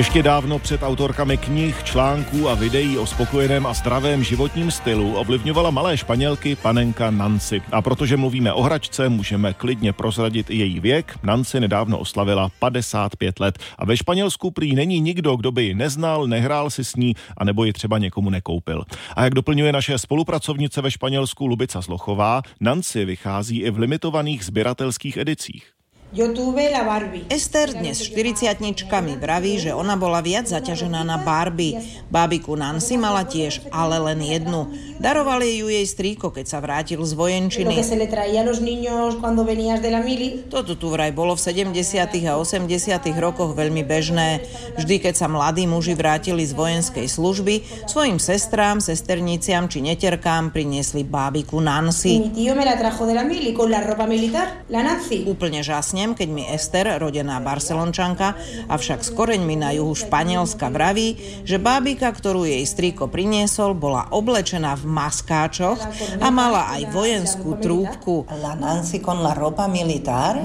Ještě dávno před autorkami knih, článků a videí o spokojeném a zdravém životním stylu ovlivňovala malé španělky panenka Nancy. A protože mluvíme o hračce, můžeme klidně prozradit i její věk. Nancy nedávno oslavila 55 let a ve Španělsku prý není nikdo, kdo by ji neznal, nehrál si s ní a nebo ji třeba někomu nekoupil. A jak doplňuje naše spolupracovnice ve Španělsku Lubica Zlochová, Nancy vychází i v limitovaných sběratelských edicích. Ester dnes 40 mi vraví, že ona bola viac zaťažená na Barbie. Bábiku Nancy mala tiež, ale len jednu. Darovali ju jej strýko, keď sa vrátil z vojenčiny. Toto tu vraj bolo v 70. a 80. rokoch veľmi bežné. Vždy, keď sa mladí muži vrátili z vojenskej služby, svojim sestrám, sesterniciam či neterkám priniesli bábiku Nancy. Úplne žasne stretnem, keď mi Ester, rodená barcelončanka, avšak s koreňmi na juhu Španielska vraví, že bábika, ktorú jej strýko priniesol, bola oblečená v maskáčoch a mala aj vojenskú trúbku. Nancy con la ropa militar?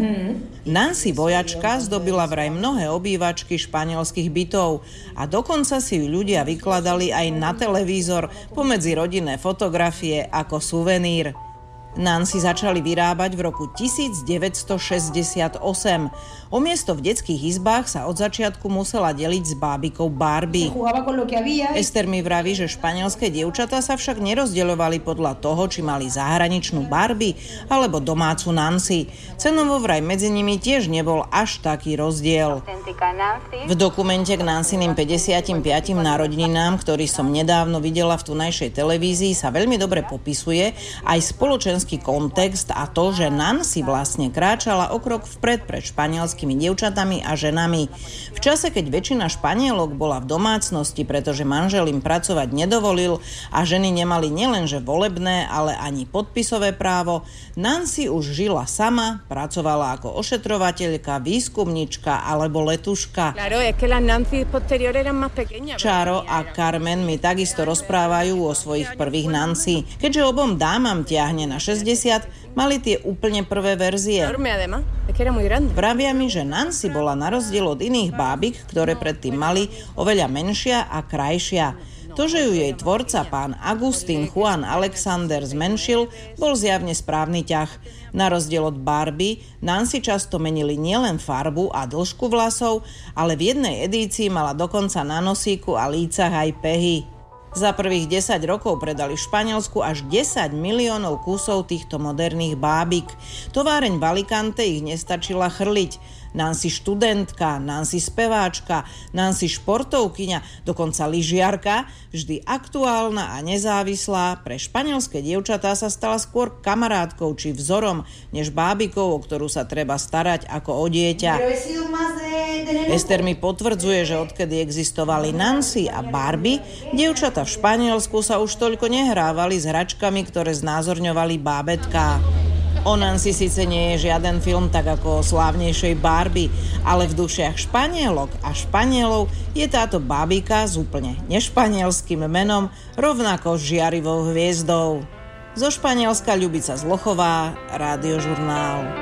Nancy vojačka zdobila vraj mnohé obývačky španielských bytov a dokonca si ju ľudia vykladali aj na televízor pomedzi rodinné fotografie ako suvenír. Nancy začali vyrábať v roku 1968. O miesto v detských izbách sa od začiatku musela deliť s bábikou Barbie. Ester mi vraví, že španielské dievčatá sa však nerozdeľovali podľa toho, či mali zahraničnú Barbie alebo domácu Nancy. Cenovo vraj medzi nimi tiež nebol až taký rozdiel. V dokumente k Nancyným 55. narodeninám, ktorý som nedávno videla v tunajšej televízii, sa veľmi dobre popisuje aj spoločenský spoločenský kontext a to, že Nancy vlastne kráčala o krok vpred pred španielskými dievčatami a ženami. V čase, keď väčšina Španielok bola v domácnosti, pretože manžel im pracovať nedovolil a ženy nemali nielenže volebné, ale ani podpisové právo, Nancy už žila sama, pracovala ako ošetrovateľka, výskumnička alebo letuška. Čaro a Carmen mi takisto rozprávajú o svojich prvých Nancy. Keďže obom dámam ťahne na 60, mali tie úplne prvé verzie. Vravia mi, že Nancy bola na rozdiel od iných bábik, ktoré predtým mali, oveľa menšia a krajšia. To, že ju jej tvorca, pán Agustín Juan Alexander zmenšil, bol zjavne správny ťah. Na rozdiel od Barbie, Nancy často menili nielen farbu a dĺžku vlasov, ale v jednej edícii mala dokonca na nosíku a lícach aj pehy. Za prvých 10 rokov predali v Španielsku až 10 miliónov kusov týchto moderných bábik. Továreň v ich nestačila chrliť. Nancy študentka, Nancy speváčka, Nancy športovkyňa, dokonca lyžiarka, vždy aktuálna a nezávislá, pre španielské dievčatá sa stala skôr kamarátkou či vzorom, než bábikou, o ktorú sa treba starať ako o dieťa. Ester mi potvrdzuje, že odkedy existovali Nancy a Barbie, dievčata v Španielsku sa už toľko nehrávali s hračkami, ktoré znázorňovali bábetká. O Nancy síce nie je žiaden film tak ako o slávnejšej Barbie, ale v dušiach Španielok a Španielov je táto bábika s úplne nešpanielským menom rovnako žiarivou hviezdou. Zo Španielska Ľubica Zlochová, Rádiožurnál.